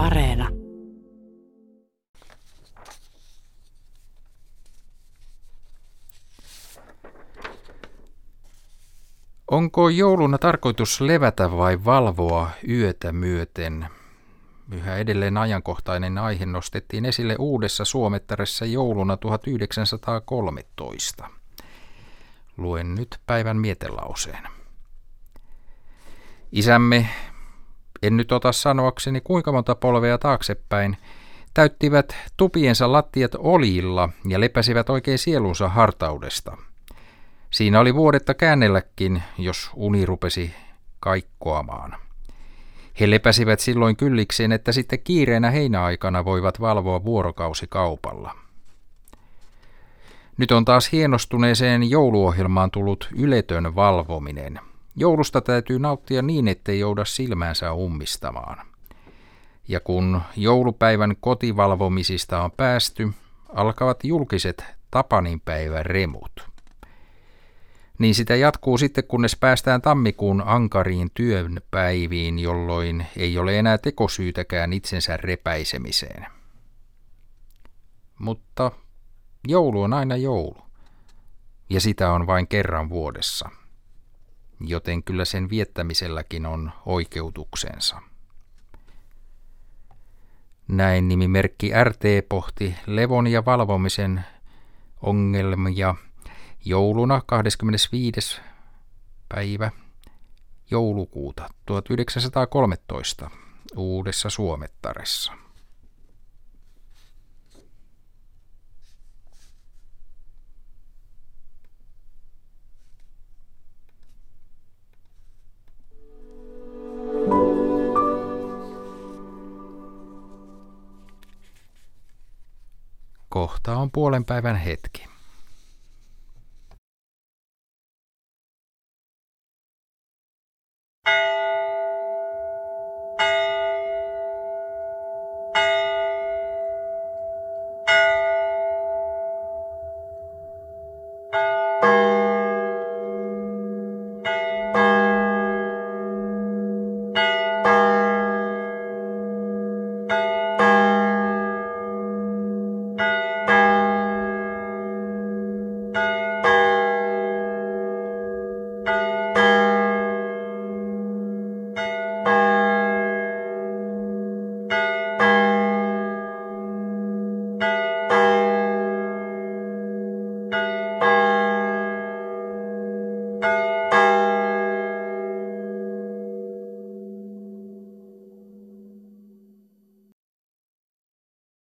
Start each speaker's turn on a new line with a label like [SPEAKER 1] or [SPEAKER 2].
[SPEAKER 1] Areena.
[SPEAKER 2] Onko jouluna tarkoitus levätä vai valvoa yötä myöten? Yhä edelleen ajankohtainen aihe nostettiin esille uudessa Suomettaressa jouluna 1913. Luen nyt päivän mietelauseen. Isämme, en nyt ota sanoakseni kuinka monta polvea taaksepäin, täyttivät tupiensa lattiat oliilla ja lepäsivät oikein sielunsa hartaudesta. Siinä oli vuodetta käännelläkin, jos uni rupesi kaikkoamaan. He lepäsivät silloin kyllikseen, että sitten kiireenä heinäaikana voivat valvoa vuorokausi kaupalla. Nyt on taas hienostuneeseen jouluohjelmaan tullut yletön valvominen. Joulusta täytyy nauttia niin, ettei jouda silmäänsä ummistamaan. Ja kun joulupäivän kotivalvomisista on päästy, alkavat julkiset Tapaninpäivän remut. Niin sitä jatkuu sitten, kunnes päästään tammikuun ankariin työnpäiviin, jolloin ei ole enää tekosyytäkään itsensä repäisemiseen. Mutta joulu on aina joulu, ja sitä on vain kerran vuodessa, joten kyllä sen viettämiselläkin on oikeutuksensa. Näin nimimerkki RT pohti levon ja valvomisen ongelmia – jouluna 25. päivä joulukuuta 1913 Uudessa Suomettaressa. kohta on puolen päivän hetki. you